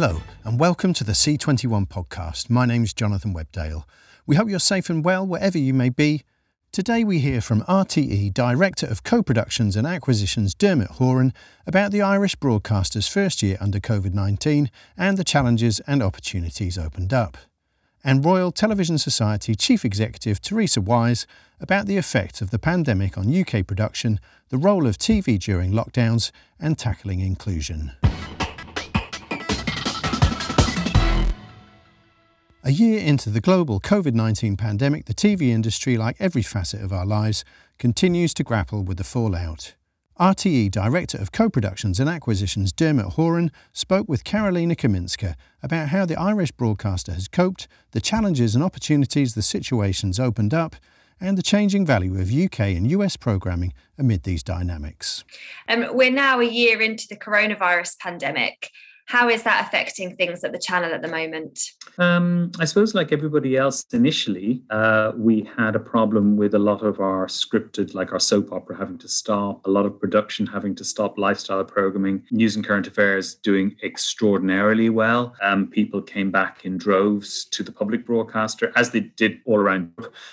Hello, and welcome to the C21 podcast. My name's Jonathan Webdale. We hope you're safe and well wherever you may be. Today we hear from RTE Director of Co-Productions and Acquisitions Dermot Horan about the Irish broadcaster's first year under COVID-19 and the challenges and opportunities opened up. And Royal Television Society Chief Executive Theresa Wise about the effect of the pandemic on UK production, the role of TV during lockdowns and tackling inclusion. A year into the global COVID 19 pandemic, the TV industry, like every facet of our lives, continues to grapple with the fallout. RTE Director of Co-Productions and Acquisitions Dermot Horan spoke with Karolina Kaminska about how the Irish broadcaster has coped, the challenges and opportunities the situation's opened up, and the changing value of UK and US programming amid these dynamics. Um, we're now a year into the coronavirus pandemic. How is that affecting things at the channel at the moment? Um, I suppose, like everybody else, initially, uh, we had a problem with a lot of our scripted, like our soap opera, having to stop, a lot of production having to stop, lifestyle programming, news and current affairs doing extraordinarily well. Um, people came back in droves to the public broadcaster, as they did all around,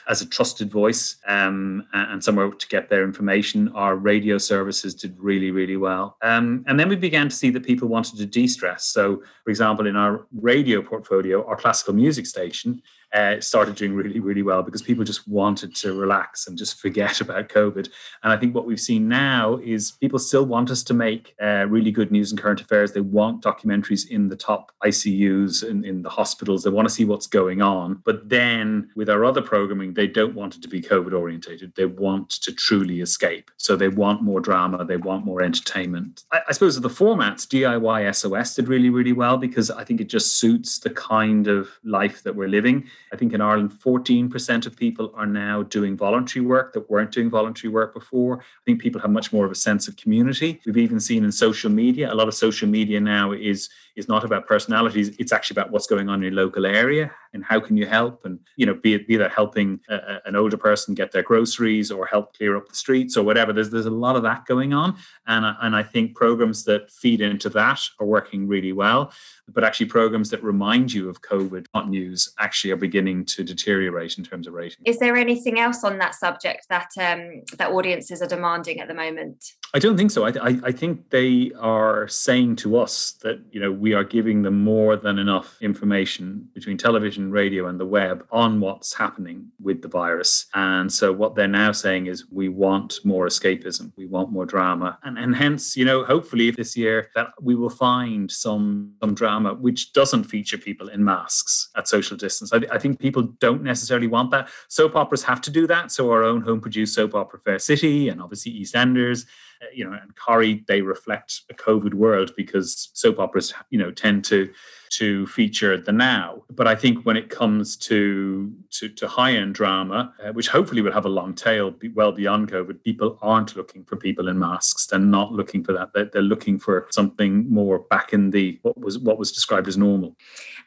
as a trusted voice um, and somewhere to get their information. Our radio services did really, really well. Um, and then we began to see that people wanted to de So, for example, in our radio portfolio, our classical music station, uh, started doing really, really well because people just wanted to relax and just forget about COVID. And I think what we've seen now is people still want us to make uh, really good news and current affairs. They want documentaries in the top ICUs in, in the hospitals. They want to see what's going on. But then with our other programming, they don't want it to be COVID orientated. They want to truly escape. So they want more drama. They want more entertainment. I, I suppose the formats, DIY SOS did really, really well because I think it just suits the kind of life that we're living. I think in Ireland, 14% of people are now doing voluntary work that weren't doing voluntary work before. I think people have much more of a sense of community. We've even seen in social media, a lot of social media now is is not about personalities it's actually about what's going on in your local area and how can you help and you know be it be that helping a, an older person get their groceries or help clear up the streets or whatever. There's there's a lot of that going on. And and I think programs that feed into that are working really well. But actually programs that remind you of covid not news actually are beginning to deteriorate in terms of rating is there anything else on that subject that um, that audiences are demanding at the moment I don't think so I, I, I think they are saying to us that you know we are giving them more than enough information between television, radio, and the web on what's happening with the virus. And so what they're now saying is we want more escapism, we want more drama. And, and hence, you know, hopefully this year that we will find some some drama which doesn't feature people in masks at social distance. I, I think people don't necessarily want that. Soap operas have to do that. So our own home produced soap opera Fair City and obviously EastEnders you know, and Corrie, they reflect a COVID world because soap operas, you know, tend to to feature the now. But I think when it comes to to, to high end drama, uh, which hopefully will have a long tail well beyond COVID, people aren't looking for people in masks. They're not looking for that. They're, they're looking for something more back in the what was what was described as normal.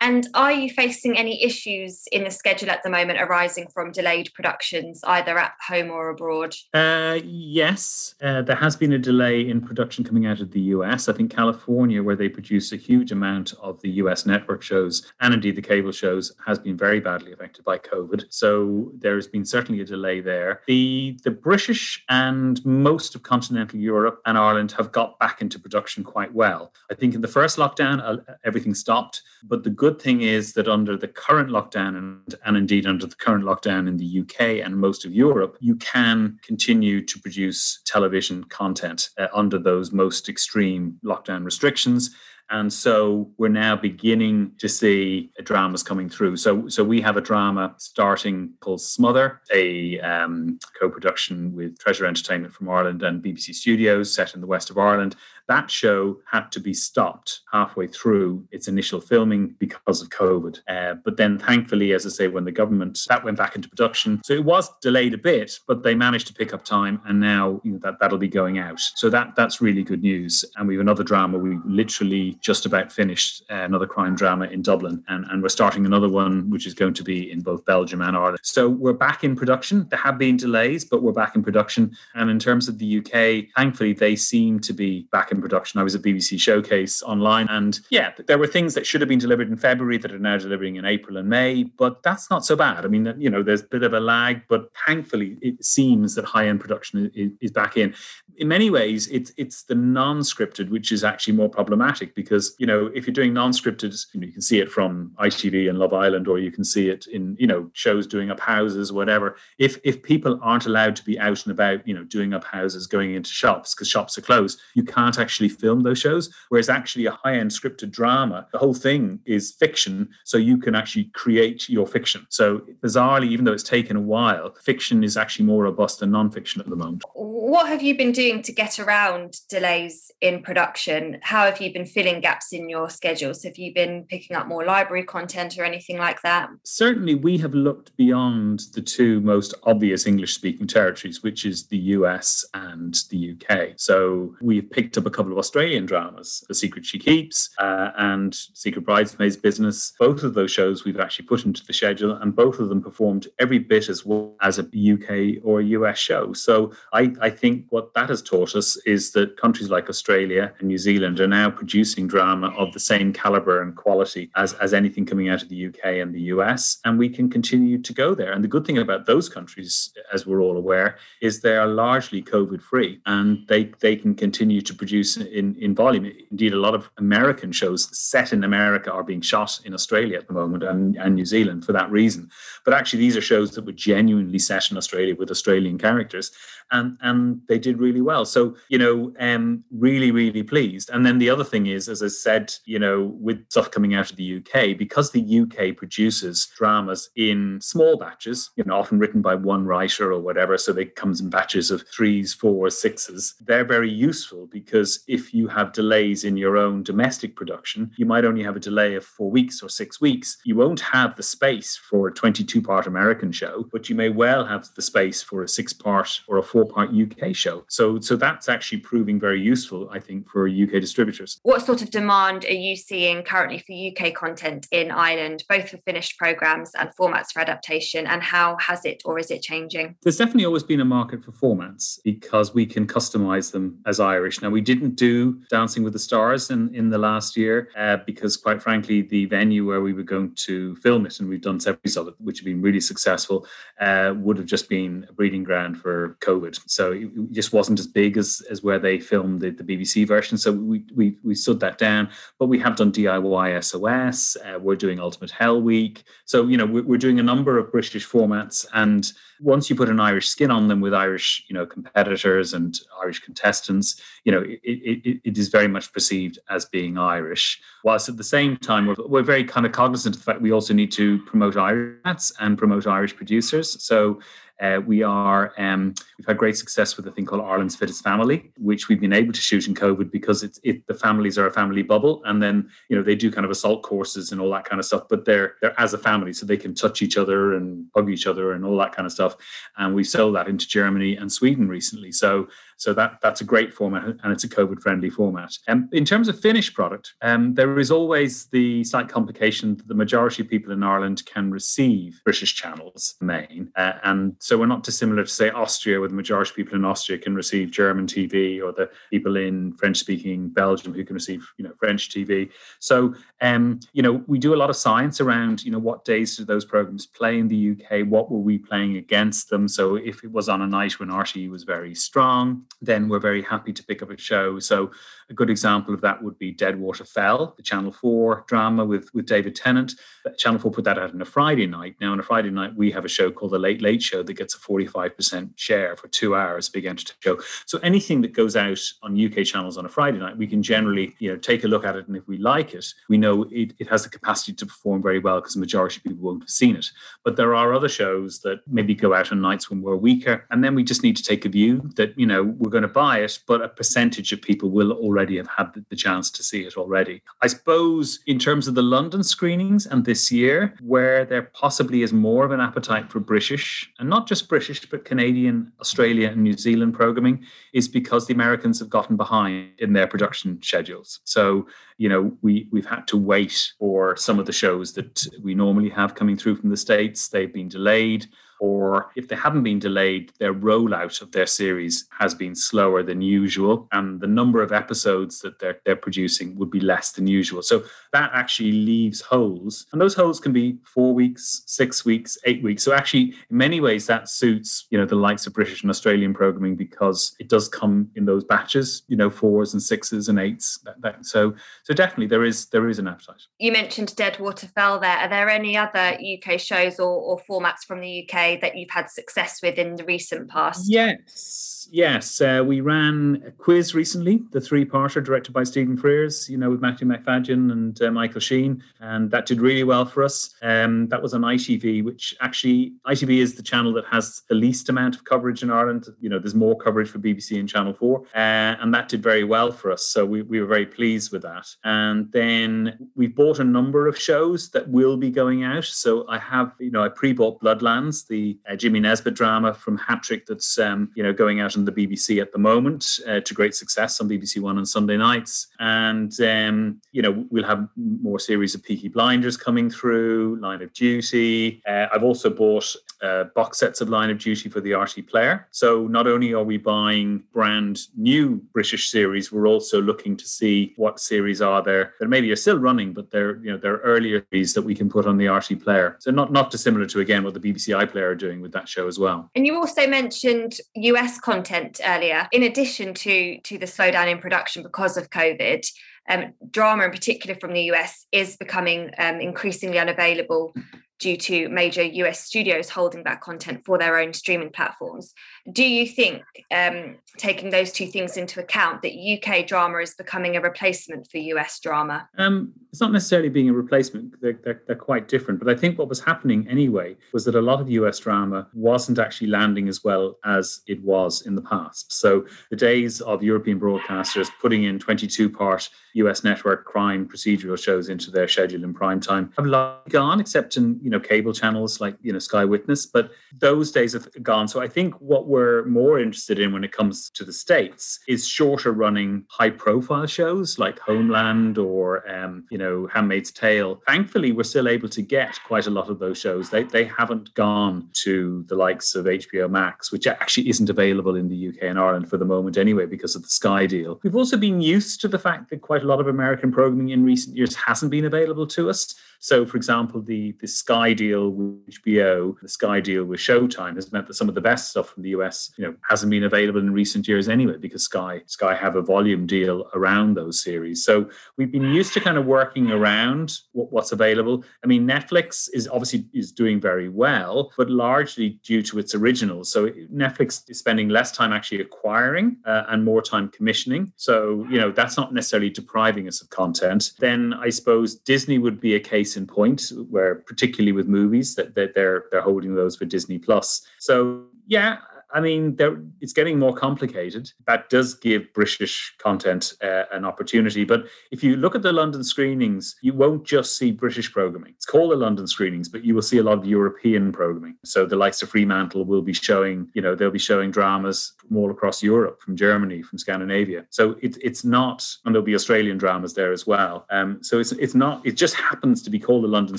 And are you facing any issues in the schedule at the moment arising from delayed productions, either at home or abroad? Uh, yes, uh, there has been a delay in production coming out of the US. I think California, where they produce a huge amount of the US network shows and indeed the cable shows, has been very badly affected by COVID. So there has been certainly a delay there. The the British and most of continental Europe and Ireland have got back into production quite well. I think in the first lockdown, uh, everything stopped, but the good good thing is that under the current lockdown and, and indeed under the current lockdown in the UK and most of Europe, you can continue to produce television content uh, under those most extreme lockdown restrictions. And so we're now beginning to see dramas coming through. So, so we have a drama starting called Smother, a um, co-production with Treasure Entertainment from Ireland and BBC Studios, set in the west of Ireland. That show had to be stopped halfway through its initial filming because of COVID. Uh, but then, thankfully, as I say, when the government that went back into production, so it was delayed a bit, but they managed to pick up time, and now you know, that that'll be going out. So that that's really good news. And we have another drama we literally just about finished uh, another crime drama in Dublin, and, and we're starting another one which is going to be in both Belgium and Ireland. So we're back in production. There have been delays, but we're back in production. And in terms of the UK, thankfully, they seem to be back in American production. I was at BBC Showcase online, and yeah, there were things that should have been delivered in February that are now delivering in April and May, but that's not so bad. I mean, you know, there's a bit of a lag, but thankfully it seems that high end production is, back in. In many ways, it's it's the non-scripted which is actually more problematic because you know if you're doing non-scripted, you know you can see it from ITV and Love Island, or you can see it in you know shows doing up houses, whatever. If if people aren't allowed to be out and about, you know, doing up houses, going into shops because shops are closed, you can't actually film those shows. Whereas actually a high-end scripted drama, the whole thing is fiction, so you can actually create your fiction. So bizarrely, even though it's taken a while, fiction is actually more robust than non-fiction at the moment. What have you been doing to get around delays in production? How have you been filling gaps in your schedules? Have you been picking up more library content or anything like that? Certainly, we have looked beyond the two most obvious English-speaking territories, which is the US and the UK. So we've picked up a couple of Australian dramas, The Secret She Keeps uh, and Secret Bridesmaids Business. Both of those shows we've actually put into the schedule, and both of them performed every bit as well as a UK or a US show. So I, I think what that has taught us is that countries like Australia and New Zealand are now producing drama of the same caliber and quality as, as anything coming out of the UK and the US. And we can continue to go there. And the good thing about those countries, as we're all aware, is they are largely COVID free and they, they can continue to produce in, in volume. Indeed, a lot of American shows set in America are being shot in Australia at the moment and, and New Zealand for that reason. But actually, these are shows that were genuinely set in Australia with Australian characters and and they did really well. So you know, um, really really pleased. And then the other thing is, as I said, you know, with stuff coming out of the UK, because the UK produces dramas in small batches, you know, often written by one writer or whatever, so they comes in batches of threes, fours, sixes. They're very useful because if you have delays in your own domestic production, you might only have a delay of four weeks or six weeks. You won't have the space for a 22 part American show, but you may well have the space for a six part or a four part UK show. So, so that's actually proving very useful, I think, for UK distributors. What sort of demand are you seeing currently for UK content in Ireland, both for finished programs and formats for adaptation? And how has it or is it changing? There's definitely always been a market for formats because we can customize them as Irish. Now, we didn't do Dancing with the Stars in, in the last year uh, because, quite frankly, the venue where we were going to film it, and we've done several of it, which have been really successful, uh, would have just been a breeding ground for COVID. So it just wasn't as big as as where they filmed the, the BBC version. So we we we stood that down. But we have done DIY SOS. Uh, we're doing Ultimate Hell Week. So you know we're, we're doing a number of British formats and once you put an Irish skin on them with Irish, you know, competitors and Irish contestants, you know, it, it, it is very much perceived as being Irish. Whilst at the same time, we're, we're very kind of cognizant of the fact we also need to promote Irish and promote Irish producers. So uh, we are um, we've had great success with a thing called Ireland's Fittest Family, which we've been able to shoot in COVID because it's it, the families are a family bubble, and then you know they do kind of assault courses and all that kind of stuff, but they're they're as a family, so they can touch each other and hug each other and all that kind of stuff. And we sold that into Germany and Sweden recently. So so that that's a great format and it's a COVID friendly format. Um, in terms of finished product, um, there is always the slight complication that the majority of people in Ireland can receive British channels main. Uh, and so we're not dissimilar to say Austria, where the majority of people in Austria can receive German TV, or the people in French speaking Belgium who can receive you know French TV. So um, you know we do a lot of science around you know what days do those programs play in the UK, what were we playing against them. So if it was on a night when RTE was very strong, then we're very happy to pick up a show. So a good example of that would be Deadwater Fell, the Channel 4 drama with, with David Tennant. Channel 4 put that out on a Friday night. Now, on a Friday night, we have a show called The Late Late Show that gets a 45% share for two hours, big entertainment show. So anything that goes out on UK channels on a Friday night, we can generally, you know, take a look at it. And if we like it, we know it, it has the capacity to perform very well because the majority of people won't have seen it. But there are other shows that maybe go out on nights when we're weaker. And then we just need to take a view that, you know, we're going to buy it, but a percentage of people will already have had the chance to see it already. I suppose in terms of the London screenings and this year, where there possibly is more of an appetite for British, and not just British, but Canadian, Australia, and New Zealand programming, is because the Americans have gotten behind in their production schedules. So, you know, we, we've had to wait for some of the shows that we normally have coming through from the States. They've been delayed or if they haven't been delayed, their rollout of their series has been slower than usual, and the number of episodes that they're they're producing would be less than usual. So that actually leaves holes, and those holes can be four weeks, six weeks, eight weeks. So actually, in many ways, that suits you know the likes of British and Australian programming because it does come in those batches, you know, fours and sixes and eights. That, that, so so definitely there is there is an appetite. You mentioned Deadwater Fell there. Are there any other UK shows or, or formats from the UK that you've had success with in the recent past? Yes, yes. Uh, we ran a quiz recently, the three-parter directed by Stephen Frears, you know, with Matthew Macfadyen and uh, Michael Sheen, and that did really well for us. Um, that was on ITV, which actually ITV is the channel that has the least amount of coverage in Ireland. You know, there's more coverage for BBC and Channel 4, uh, and that did very well for us. So we, we were very pleased with that. And then we've bought a number of shows that will be going out. So I have, you know, I pre-bought Bloodlands, the uh, Jimmy Nesbitt drama from Hattrick that's, um, you know, going out on the BBC at the moment uh, to great success on BBC One on Sunday nights. And, um, you know, we'll have more series of Peaky Blinders coming through, Line of Duty. Uh, I've also bought uh, box sets of Line of Duty for the RT player. So not only are we buying brand new British series, we're also looking to see what series are there that maybe are still running, but they're you know they're earlier series that we can put on the RT player. So not not dissimilar to again what the BBC iPlayer are doing with that show as well. And you also mentioned US content earlier, in addition to to the slowdown in production because of COVID. Um, drama in particular from the US is becoming um, increasingly unavailable due to major US studios holding that content for their own streaming platforms. Do you think, um, taking those two things into account, that UK drama is becoming a replacement for US drama? Um, it's not necessarily being a replacement, they're, they're, they're, quite different. But I think what was happening anyway was that a lot of US drama wasn't actually landing as well as it was in the past. So the days of European broadcasters putting in 22 part US network crime procedural shows into their schedule in prime time have gone, except in you know cable channels like you know Sky Witness. But those days have gone. So I think what we're more interested in when it comes to the states is shorter running, high profile shows like Homeland or um, you know Handmaid's Tale. Thankfully, we're still able to get quite a lot of those shows. They they haven't gone to the likes of HBO Max, which actually isn't available in the UK and Ireland for the moment anyway because of the Sky deal. We've also been used to the fact that quite a lot of American programming in recent years hasn't been available to us. So, for example, the, the Sky deal with HBO, the Sky deal with Showtime has meant that some of the best stuff from the US, you know, hasn't been available in recent years anyway, because Sky Sky have a volume deal around those series. So we've been used to kind of working around what, what's available. I mean, Netflix is obviously is doing very well, but largely due to its originals. So Netflix is spending less time actually acquiring uh, and more time commissioning. So you know that's not necessarily depriving us of content. Then I suppose Disney would be a case case in point, where particularly with movies that, that they're they're holding those for Disney Plus. So yeah, I mean, it's getting more complicated. That does give British content uh, an opportunity. But if you look at the London screenings, you won't just see British programming. It's called the London screenings, but you will see a lot of European programming. So the likes of Fremantle will be showing, you know, they'll be showing dramas from all across Europe, from Germany, from Scandinavia. So it, it's not, and there'll be Australian dramas there as well. Um, so it's it's not. It just happens to be called the London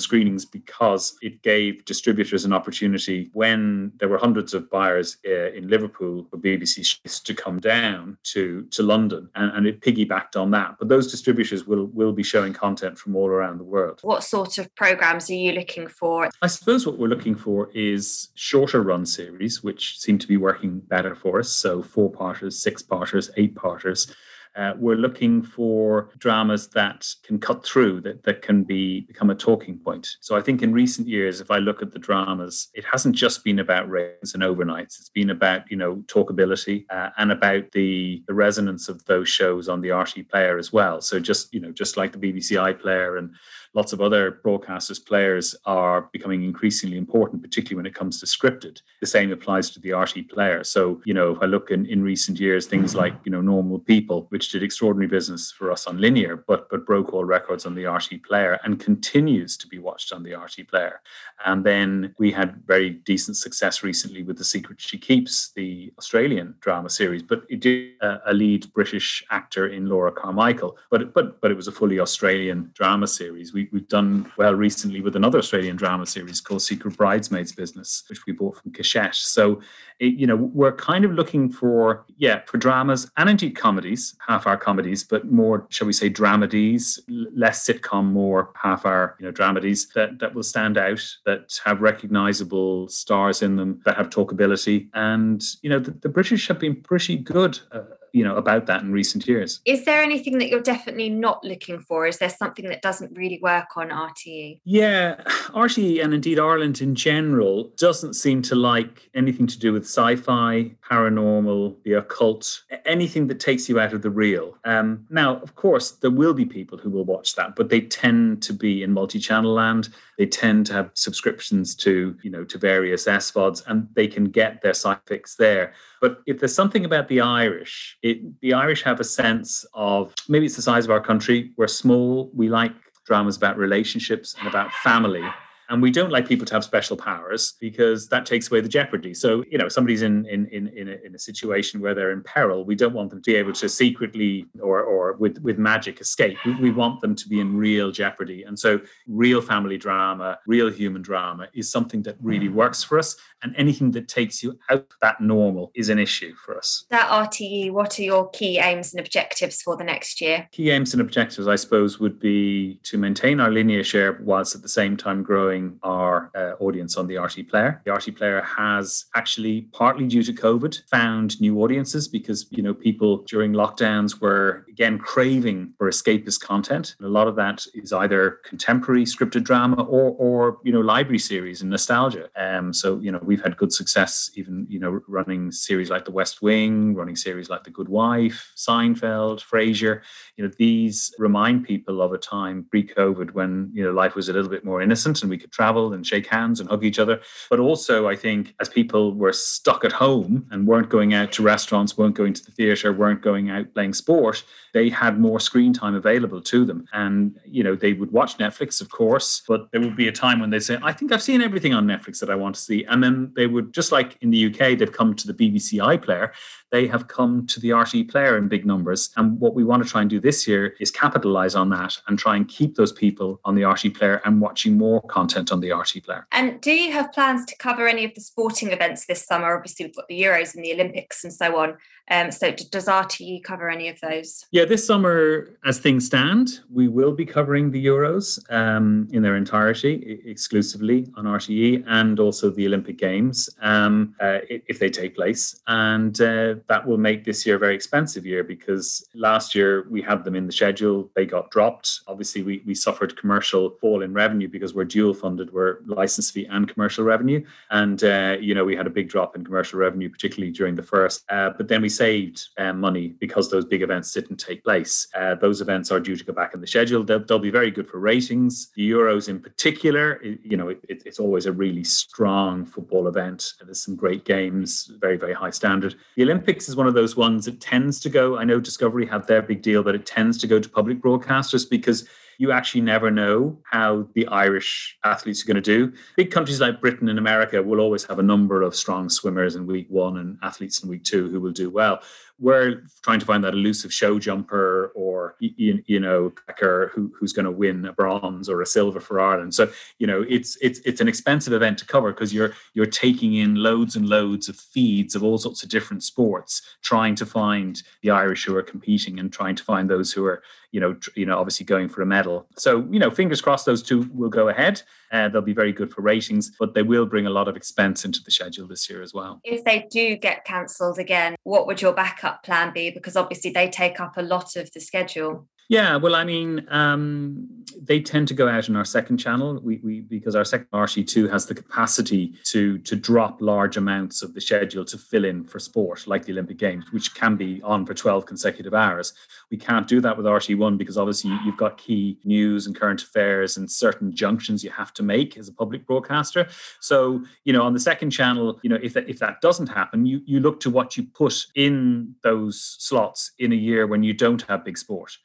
screenings because it gave distributors an opportunity when there were hundreds of buyers. Uh, in Liverpool for BBC to come down to to London, and, and it piggybacked on that. But those distributors will will be showing content from all around the world. What sort of programs are you looking for? I suppose what we're looking for is shorter run series, which seem to be working better for us. So four parters, six parters, eight parters uh, we're looking for dramas that can cut through, that, that can be become a talking point. So I think in recent years, if I look at the dramas, it hasn't just been about ratings and overnights. It's been about, you know, talkability uh, and about the, the resonance of those shows on the RT player as well. So just, you know, just like the BBC iPlayer and lots of other broadcasters players are becoming increasingly important, particularly when it comes to scripted. The same applies to the RT player. So, you know, if I look in, in recent years, things like, you know, Normal People, which did extraordinary business for us on linear, but but broke all records on the RT player and continues to be watched on the RT player. And then we had very decent success recently with The Secret She Keeps, the Australian drama series, but it did a, a lead British actor in Laura Carmichael, but but but it was a fully Australian drama series. We we, have done well recently with another Australian drama series called Secret Bridesmaids Business, which we bought from Cachette. So, it, you know, we're kind of looking for, yeah, for dramas and indeed comedies, half hour comedies, but more, shall we say, dramedies, less sitcom, more half hour, you know, dramedies that, that will stand out, that have recognizable stars in them, that have talkability. And, you know, the, the British have been pretty good. Uh, you know about that in recent years. Is there anything that you're definitely not looking for? Is there something that doesn't really work on rte yeah rte and indeed ireland in general doesn't seem to like anything to do with sci-fi paranormal the occult anything that takes you out of the real. Um, now of course there will be people who will watch that but they tend to be in multi-channel land. They tend to have subscriptions to you know to various SVODs and they can get their sci fix there. But if there's something about the Irish, it, the Irish have a sense of maybe it's the size of our country. We're small. We like dramas about relationships and about family. And we don't like people to have special powers because that takes away the jeopardy. So, you know, somebody's in in in in a, in a situation where they're in peril. We don't want them to be able to secretly or or with with magic escape. We, we want them to be in real jeopardy. And so, real family drama, real human drama is something that really mm. works for us. And anything that takes you out that normal is an issue for us. That RTE, what are your key aims and objectives for the next year? Key aims and objectives, I suppose, would be to maintain our linear share whilst at the same time growing growing our uh, audience on the RT Player. The RT Player has actually, partly due to COVID, found new audiences because you know people during lockdowns were again craving for escapist content. And a lot of that is either contemporary scripted drama or, or you know library series and nostalgia. Um, so you know we've had good success even you know running series like The West Wing, running series like The Good Wife, Seinfeld, Frasier. You know these remind people of a time pre-COVID when you know life was a little bit more innocent and we could travel and shake hands and hug each other. But also, I think as people were stuck at home and weren't going out to restaurants, weren't going to the theatre, weren't going out playing sport, they had more screen time available to them. And, you know, they would watch Netflix, of course, but there would be a time when they'd say, I think I've seen everything on Netflix that I want to see. And then they would, just like in the UK, they've come to the BBC iPlayer they have come to the RT player in big numbers. And what we want to try and do this year is capitalize on that and try and keep those people on the RT player and watching more content on the RT player. And do you have plans to cover any of the sporting events this summer? Obviously, we've got the Euros and the Olympics and so on. Um, so does RTE cover any of those? Yeah, this summer, as things stand, we will be covering the Euros um, in their entirety, exclusively on RTE, and also the Olympic Games um, uh, if they take place. And uh, that will make this year a very expensive year because last year we had them in the schedule, they got dropped. Obviously, we, we suffered commercial fall in revenue because we're dual funded, we're license fee and commercial revenue. And, uh, you know, we had a big drop in commercial revenue, particularly during the first. Uh, but then we saved um, money because those big events didn't take place. Uh, those events are due to go back in the schedule. They'll, they'll be very good for ratings. The Euros, in particular, you know, it, it's always a really strong football event. There's some great games, very, very high standard. The Olympics is one of those ones that tends to go. I know Discovery have their big deal, but it tends to go to public broadcasters because you actually never know how the Irish athletes are going to do. Big countries like Britain and America will always have a number of strong swimmers in week one and athletes in week two who will do well we're trying to find that elusive show jumper or you, you know who, who's going to win a bronze or a silver for Ireland. So you know it's it's it's an expensive event to cover because you're you're taking in loads and loads of feeds of all sorts of different sports, trying to find the Irish who are competing and trying to find those who are you know tr- you know obviously going for a medal. So you know fingers crossed those two will go ahead. Uh, they'll be very good for ratings, but they will bring a lot of expense into the schedule this year as well. If they do get cancelled again, what would your backup plan be? Because obviously they take up a lot of the schedule. Yeah, well, I mean, um, they tend to go out in our second channel. We, we because our second RT2 has the capacity to to drop large amounts of the schedule to fill in for sport, like the Olympic Games, which can be on for 12 consecutive hours. We can't do that with RT1 because obviously you've got key news and current affairs and certain junctions you have to make as a public broadcaster. So, you know, on the second channel, you know, if that, if that doesn't happen, you you look to what you put in those slots in a year when you don't have big sport.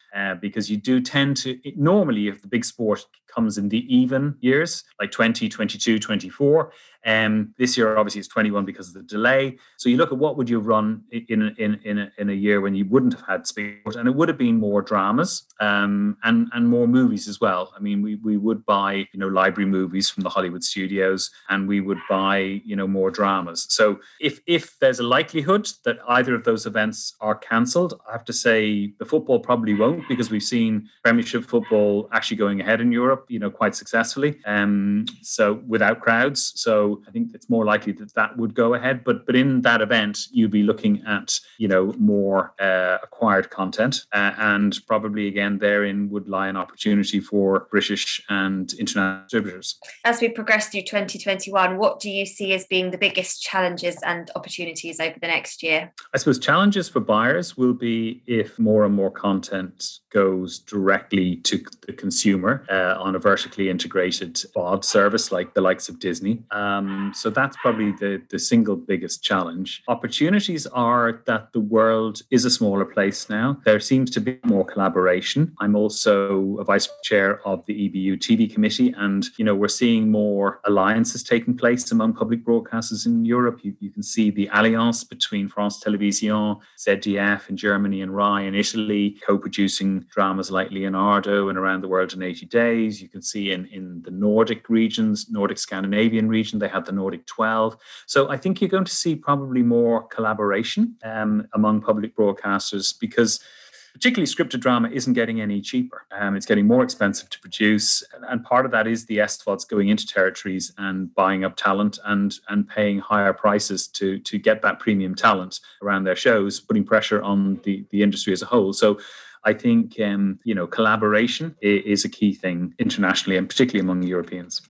Because you do tend to normally if the big sport comes in the even years like 20 22 24 Um, this year, obviously, it's 21 because of the delay. So you look at what would you run in in in a, in a year when you wouldn't have had sport, and it would have been more dramas um, and and more movies as well. I mean, we we would buy you know library movies from the Hollywood studios, and we would buy you know more dramas. So if if there's a likelihood that either of those events are cancelled, I have to say the football probably won't because we've seen Premiership football actually going ahead in Europe, you know, quite successfully. Um, so without crowds, so I think it's more likely that that would go ahead. But but in that event, you'd be looking at you know more uh, acquired content, uh, and probably again therein would lie an opportunity for British and international distributors. As we progress through 2021, what do you see as being the biggest challenges and opportunities over the next year? I suppose challenges for buyers will be if more and more content goes directly to the consumer uh, on a vertically integrated VOD service like the likes of Disney. Um, Um, so that's probably the, the single biggest challenge. Opportunities are that the world is a smaller place now. There seems to be more collaboration. I'm also a vice chair of the EBU TV committee, and you know we're seeing more alliances taking place among public broadcasters in Europe. You, you can see the alliance between France Television, ZDF in Germany, and RAI in Italy, co-producing dramas like Leonardo and Around the World in 80 Days. You can see in, in the Nordic regions, Nordic Scandinavian region, they had the Nordic 12. So I think you're going to see probably more collaboration um, among public broadcasters because particularly scripted drama isn't getting any cheaper. Um, it's getting more expensive to produce, and part of that is the SVODs going into territories and buying up talent and and paying higher prices to to get that premium talent around their shows, putting pressure on the the industry as a whole. So I think um, you know collaboration is a key thing internationally and particularly among Europeans.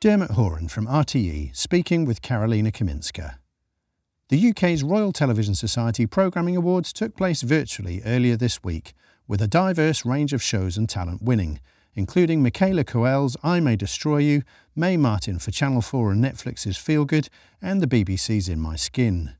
Dermot Horan from RTE speaking with Karolina Kaminska. The UK's Royal Television Society Programming Awards took place virtually earlier this week, with a diverse range of shows and talent winning, including Michaela Coel's I May Destroy You, Mae Martin for Channel 4 and Netflix's Feel Good, and the BBC's In My Skin.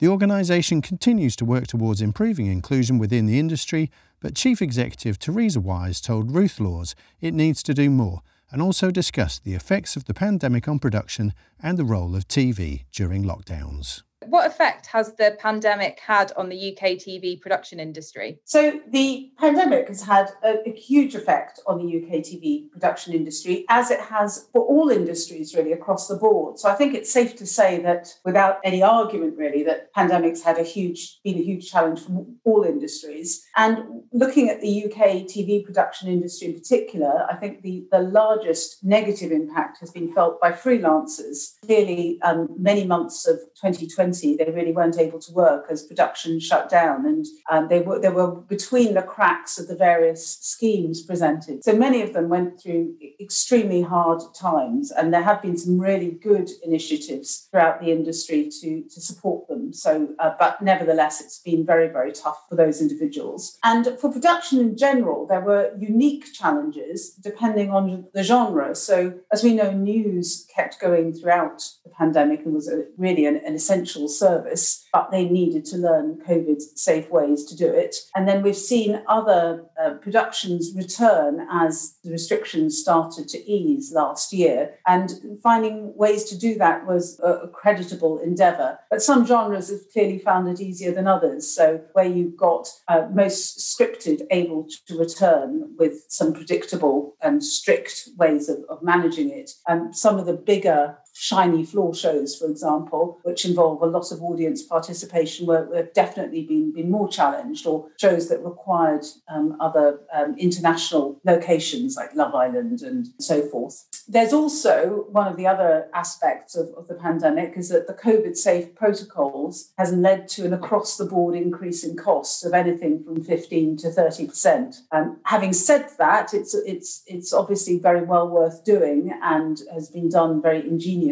The organisation continues to work towards improving inclusion within the industry, but Chief Executive Theresa Wise told Ruth Laws it needs to do more and also discussed the effects of the pandemic on production and the role of TV during lockdowns. What effect has the pandemic had on the UK TV production industry? So, the pandemic has had a, a, huge effect on the UK TV production industry, as it has for all industries really across the board. So, I think it's safe to say that without any argument, really, that pandemics had a huge, been a huge challenge for all industries. And looking at the UK TV production industry in particular, I think the, the largest negative impact has been felt by freelancers. Clearly, um, many months of 2020 2020, they really weren't able to work as production shut down, and um, they were they were between the cracks of the various schemes presented. So many of them went through extremely hard times, and there have been some really good initiatives throughout the industry to to support them. So, uh, but nevertheless, it's been very very tough for those individuals. And for production in general, there were unique challenges depending on the genre. So, as we know, news kept going throughout the pandemic and was a, really an, an essential service, but they needed to learn COVID safe ways to do it. And then we've seen other uh, productions return as the restrictions started to ease last year. And finding ways to do that was a, a creditable endeavour. But some genres have clearly found it easier than others. So, where you've got uh, most scripted able to return with some predictable and strict ways of, of managing it, and um, some of the bigger shiny floor shows, for example, which involve a lot of audience participation, were, were definitely been, been more challenged, or shows that required um, other um, international locations like Love Island and so forth. There's also one of the other aspects of, of the pandemic is that the COVID safe protocols has led to an across the board increase in costs of anything from 15 to 30%. Um, having said that, it's, it's, it's obviously very well worth doing and has been done very ingeniously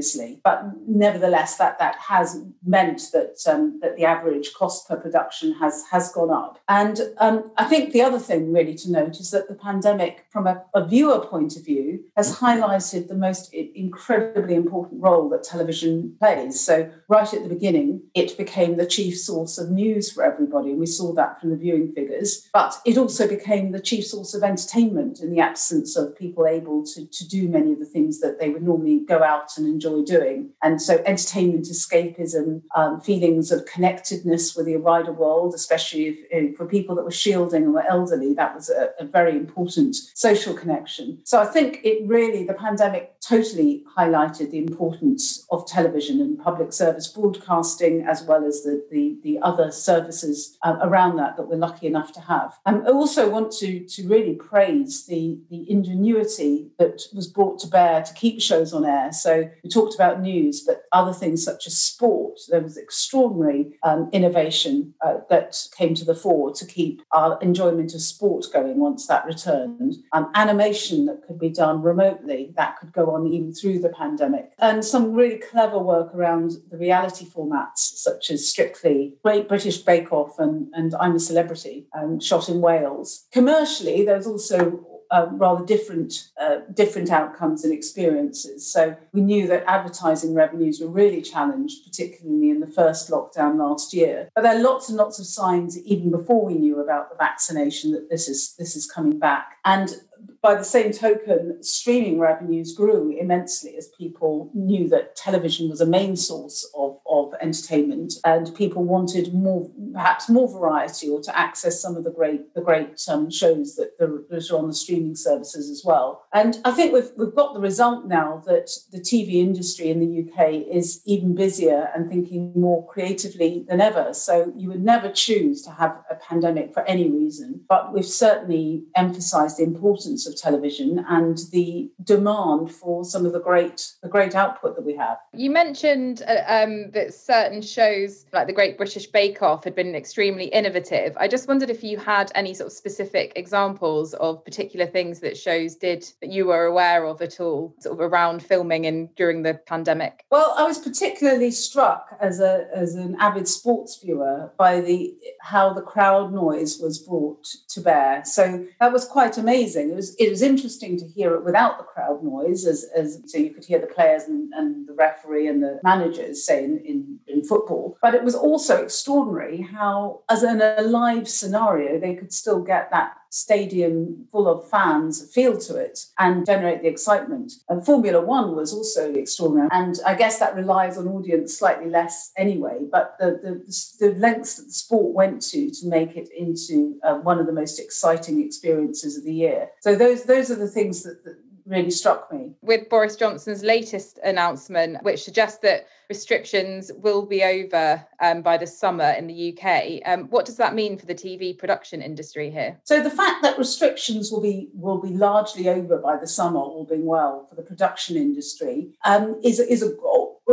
But nevertheless, that, that has meant that, um, that the average cost per production has, has gone up. And um, I think the other thing really to note is that the pandemic, from a, a viewer point of view, has highlighted the most incredibly important role that television plays. So, right at the beginning, it became the chief source of news for everybody. And We saw that from the viewing figures. But it also became the chief source of entertainment in the absence of people able to, to do many of the things that they would normally go out and enjoy doing. And so, entertainment, escapism, um, feelings of connectedness with the wider world, especially if, if, for people that were shielding and were elderly, that was a, a very important social connection. So, I think it really, the pandemic totally highlighted the importance of television and public service broadcasting, as well as the, the, the other services uh, around that that we're lucky enough to have. And I also want to, to really praise the, the ingenuity that was brought to bear to keep shows on air. So talked about news, but other things such as sport, there was extraordinary um, innovation uh, that came to the fore to keep our enjoyment of sport going once that returned. Um, animation that could be done remotely, that could go on even through the pandemic. And some really clever work around the reality formats, such as Strictly, Great British Bake Off, and, and I'm a Celebrity, um, shot in Wales. Commercially, there's also rather different uh, different outcomes and experiences. So we knew that advertising revenues were really challenged, particularly in the first lockdown last year. But there are lots and lots of signs, even before we knew about the vaccination, that this is this is coming back. And by the same token, streaming revenues grew immensely as people knew that television was a main source of, of entertainment and people wanted more, perhaps more variety or to access some of the great, the great um, shows that, that are on the streaming services as well. And I think we've, we've got the result now that the TV industry in the UK is even busier and thinking more creatively than ever. So you would never choose to have a pandemic for any reason, but we've certainly emphasized the importance of television and the demand for some of the great the great output that we have. You mentioned uh, um, that certain shows like the Great British Bake Off had been extremely innovative. I just wondered if you had any sort of specific examples of particular things that shows did that you were aware of at all, sort of around filming and during the pandemic. Well, I was particularly struck as a as an avid sports viewer by the how the crowd noise was brought to bear. So that was quite amazing. It was it was interesting to hear it without the crowd noise, as, as so you could hear the players and, and the referee and the managers say in, in, in, football. But it was also extraordinary how, as in a live scenario, they could still get that stadium full of fans feel to it and generate the excitement. And Formula One was also extraordinary. And I guess that relies on audience slightly less anyway, but the, the, the lengths that the sport went to to make it into uh, one of the most exciting experiences of the year. So those, those are the things that, that really struck me. With Boris Johnson's latest announcement, which suggests that restrictions will be over um, by the summer in the UK, um, what does that mean for the TV production industry here? So the fact that restrictions will be will be largely over by the summer, all being well, for the production industry, um, is is a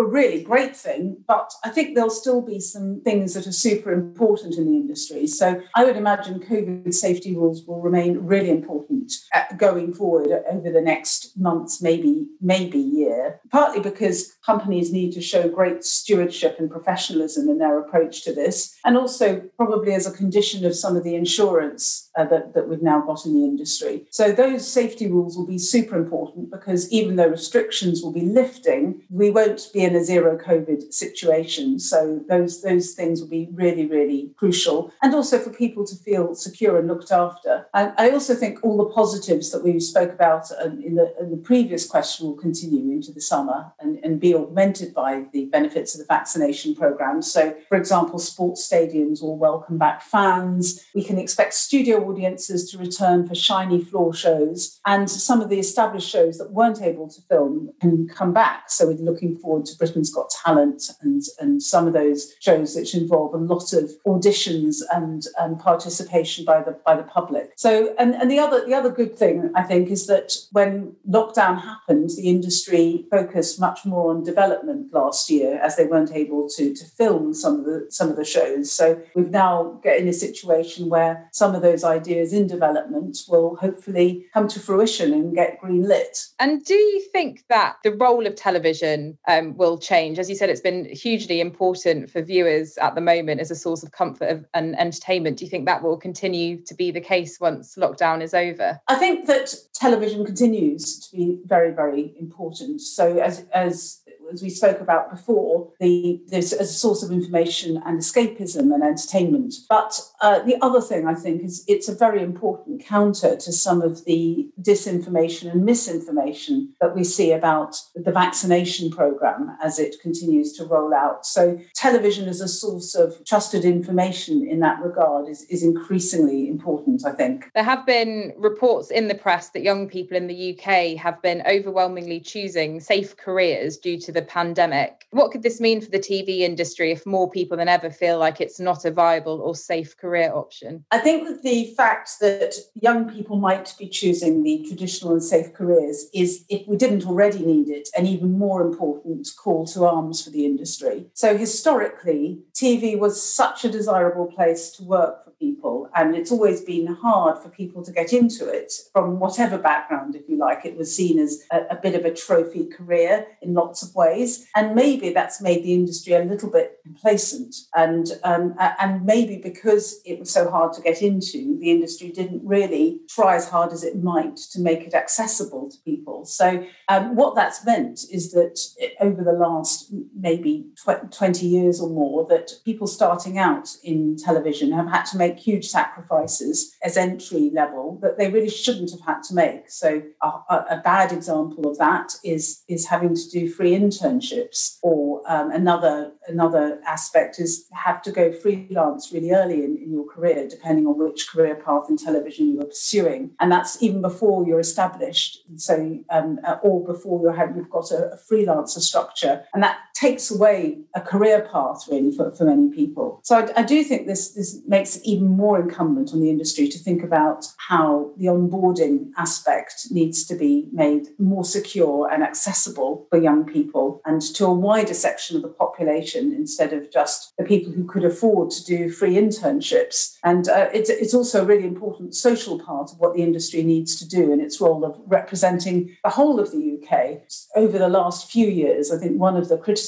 a really great thing, but I think there'll still be some things that are super important in the industry. So I would imagine COVID safety rules will remain really important uh, going forward over the next months, maybe maybe year. Partly because companies need to show great stewardship and professionalism in their approach to this, and also probably as a condition of some of the insurance uh, that, that we've now got in the industry. So those safety rules will be super important because even though restrictions will be lifting, we won't be in a zero COVID situation. So those those things will be really, really crucial. And also for people to feel secure and looked after. And I also think all the positives that we spoke about in the, in the previous question will continue into the summer and, and be augmented by the benefits of the vaccination program. So, for example, sports stadiums will welcome back fans. We can expect studio audiences to return for shiny floor shows, and some of the established shows that weren't able to film can come back. So we're looking forward to Britain's Got Talent and, and some of those shows which involve a lot of auditions and, and participation by the by the public. So and, and the other the other good thing I think is that when lockdown happened, the industry focused much more on development last year as they weren't able to, to film some of the some of the shows. So we've now get in a situation where some of those ideas in development will hopefully come to fruition and get green lit. And do you think that the role of television um, will change? As you said, it's been hugely important for viewers at the moment as a source of comfort and entertainment. Do you think that will continue to be the case once lockdown is over? I think that television continues to be very, very important. So as as as we spoke about before, the this as a source of information and escapism and entertainment. But uh, the other thing I think is it's a very important counter to some of the disinformation and misinformation that we see about the vaccination program as it continues to roll out. So television as a source of trusted information in that regard is, is increasingly important, I think. There have been reports in the press that young people in the UK have been overwhelmingly choosing safe careers due to the pandemic. What could this mean for the TV industry if more people than ever feel like it's not a viable or safe career option? I think that the fact that young people might be choosing the traditional and safe careers is, if we didn't already need it, an even more important call to arms for the industry. So historically, TV was such a desirable place to work people, and it's always been hard for people to get into it from whatever background, if you like. It was seen as a, a bit of a trophy career in lots of ways, and maybe that's made the industry a little bit complacent. And um, and maybe because it was so hard to get into, the industry didn't really try as hard as it might to make it accessible to people. So um, what that's meant is that over the last maybe 20 years or more, that people starting out in television have had to make huge sacrifices as entry level that they really shouldn't have had to make. So a, a bad example of that is is having to do free internships, or um, another another aspect is have to go freelance really early in, in your career, depending on which career path in television you are pursuing, and that's even before you're established. So um, or before you have you've got a, a freelancer structure, and that takes away a career path really for, for many people. So I, I do think this this makes it even more incumbent on the industry to think about how the onboarding aspect needs to be made more secure and accessible for young people and to a wider section of the population instead of just the people who could afford to do free internships. And uh, it's, it's also a really important social part of what the industry needs to do in its role of representing the whole of the UK. Over the last few years, I think one of the criticisms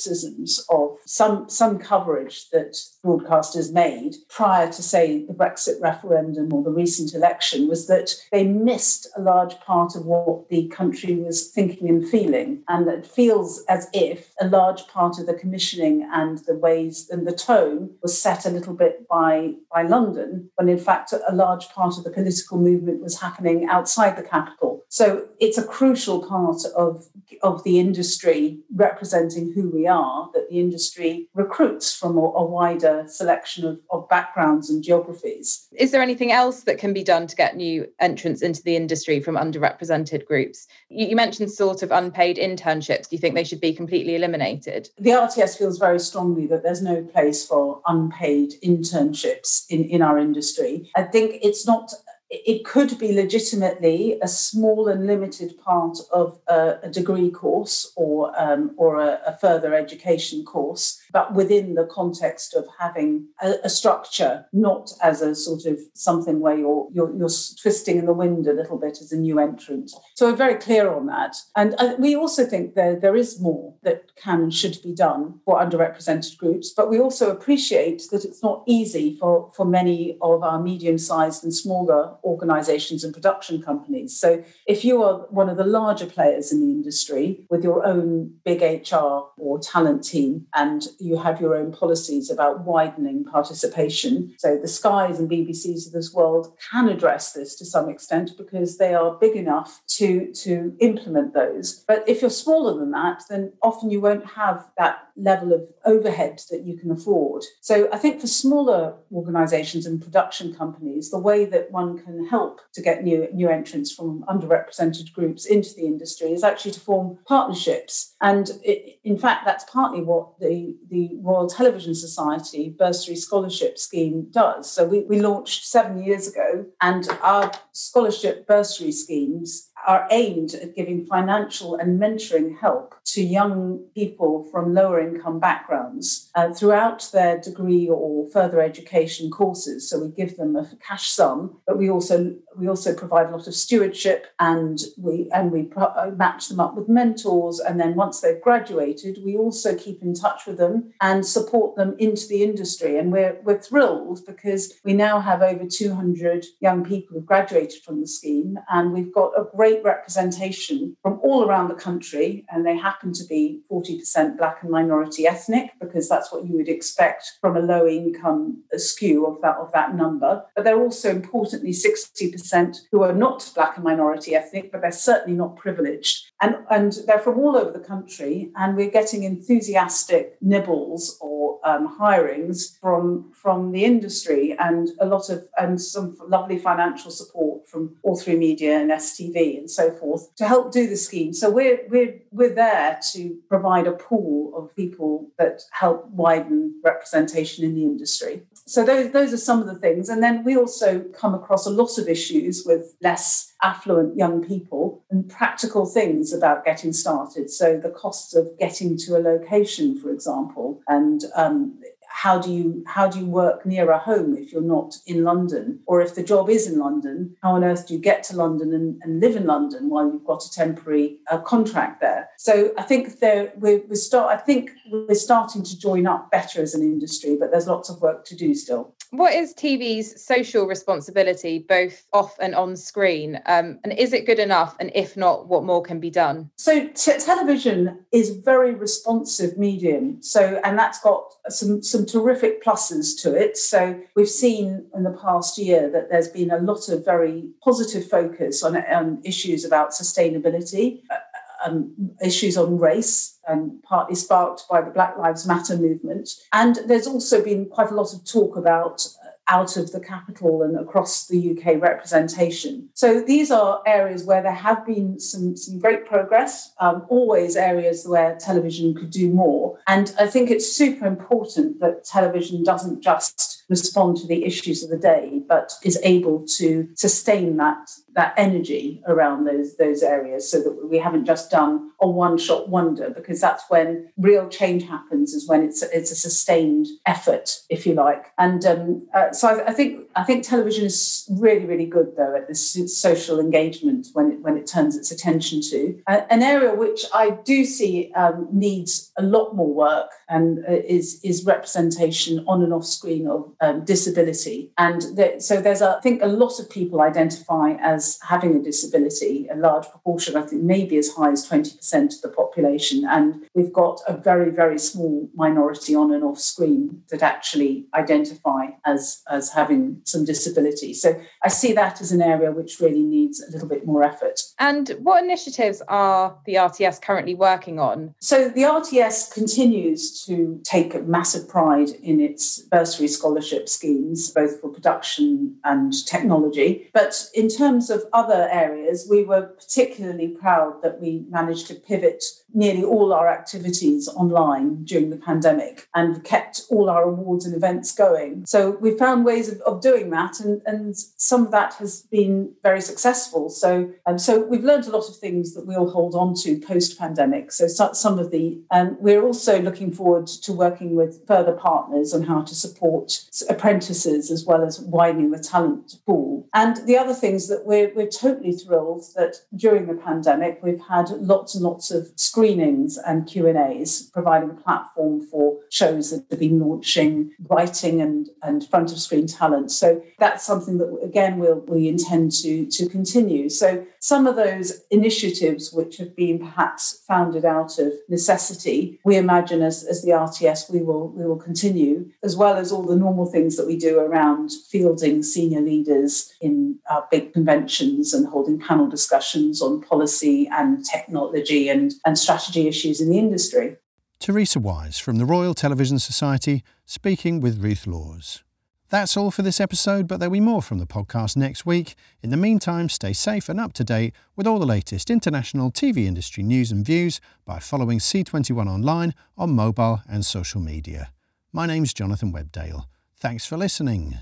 of some, some coverage that broadcasters made prior to, say, the Brexit referendum or the recent election was that they missed a large part of what the country was thinking and feeling. And it feels as if a large part of the commissioning and the ways and the tone was set a little bit by, by London, when in fact a large part of the political movement was happening outside the capital. So it's a crucial part of, of the industry representing who we are that the industry recruits from a, a wider selection of, of backgrounds and geographies. Is there anything else that can be done to get new entrants into the industry from underrepresented groups? You, you mentioned sort of unpaid internships. Do you think they should be completely eliminated? The RTS feels very strongly that there's no place for unpaid internships in, in our industry. I think it's not it could be legitimately a small and limited part of a, a degree course or um, or a, a, further education course, but within the context of having a, a, structure, not as a sort of something where you're, you're you're twisting in the wind a little bit as a new entrant. So we're very clear on that, and uh, we also think there there is more that can and should be done for underrepresented groups, but we also appreciate that it's not easy for for many of our medium-sized and smaller organizations and production companies. So if you are one of the larger players in the industry with your own big HR or talent team and you have your own policies about widening participation, so the Skies and BBCs of this world can address this to some extent because they are big enough to, to implement those. But if you're smaller than that, then often you won't have that level of overhead that you can afford. So I think for smaller organizations and production companies, the way that one can help to get new, new entrants from underrepresented groups into the industry is actually to form partnerships. And it, in fact, that's partly what the, the Royal Television Society bursary scholarship scheme does. So we, we launched seven years ago, and our scholarship bursary schemes are aimed at giving financial and mentoring help to young people from lower income backgrounds uh, throughout their degree or further education courses. So we give them a cash sum, but we also we also provide a lot of stewardship and we and we pro- uh, match them up with mentors. And then once they've graduated, we also keep in touch with them and support them into the industry. And we're we're thrilled because we now have over 200 young people who've graduated from the scheme, and we've got a great representation from all around the country, and they happen to be 40% Black and minority ethnic because that's what you would expect from a low income skew of that of that number. But they're also importantly 60% who are not Black and minority ethnic, but they're certainly not privileged. And, and they're from all over the country, and we're getting enthusiastic nibbles or um, hirings from, from the industry and a lot of and some lovely financial support from All3Media and STV and so forth to help do the scheme. So we're we're we're there to provide a pool of people that help widen representation in the industry. So those those are some of the things. And then we also come across a lot of issues with less affluent young people and practical things about getting started. So the costs of getting to a location, for example, and um, how do you how do you work near a home if you're not in London, or if the job is in London, how on earth do you get to London and, and live in London while you've got a temporary uh, contract there? So I think there we we start. I think we're starting to join up better as an industry, but there's lots of work to do still. What is TV's social responsibility, both off and on screen? Um, and is it good enough? And if not, what more can be done? So, t- television is very responsive medium. So, and that's got some some terrific pluses to it. So, we've seen in the past year that there's been a lot of very positive focus on, on issues about sustainability. Uh, um, issues on race and partly sparked by the Black Lives Matter movement. And there's also been quite a lot of talk about out of the capital and across the UK representation. So these are areas where there have been some, some great progress, um, always areas where television could do more. And I think it's super important that television doesn't just respond to the issues of the day, but is able to sustain that that energy around those those areas so that we haven't just done a one shot wonder because that's when real change happens is when it's it's a sustained effort if you like. And um, uh, so I, I, think I think television is really really good though at this social engagement when it when it turns its attention to. Uh, an area which I do see um, needs a lot more work and uh, is is representation on and off screen of um, disability. And so there's a, I think a lot of people identify as having a disability, a large proportion, I think maybe as high as 20% of the population. And we've got a very, very small minority on and off screen that actually identify as, as having some disability. So I see that as an area which really needs a little bit more effort. And what initiatives are the RTS currently working on? So the RTS continues to take massive pride in its bursary scholarship schemes, both for production and technology. But in terms of other areas, we were particularly proud that we managed to pivot nearly all our activities online during the pandemic and kept all our awards and events going. So we found ways of, of doing that, and, and some of that has been very successful. So, um, so we've learned a lot of things that we'll hold on to post pandemic. So, so, some of the, um, we're also looking forward to working with further partners on how to support apprentices as well as widening the talent pool. And the other things that we're, we're totally thrilled that during the pandemic, we've had lots and lots of screenings and Q&As, providing a platform for shows that have been launching writing and, and front of screen talent. So that's something that, again, we'll, we intend to, to continue. So some of those initiatives which have been perhaps founded out of necessity, we imagine as, as the RTS we will, we will continue, as well as all the normal things that we do around fielding senior leaders in our big conventions and holding panel discussions on policy and technology and, and strategy issues in the industry. Theresa Wise from the Royal Television Society speaking with Ruth Laws. That's all for this episode, but there'll be more from the podcast next week. In the meantime, stay safe and up to date with all the latest international TV industry news and views by following C21 online on mobile and social media. My name's Jonathan Webdale. Thanks for listening.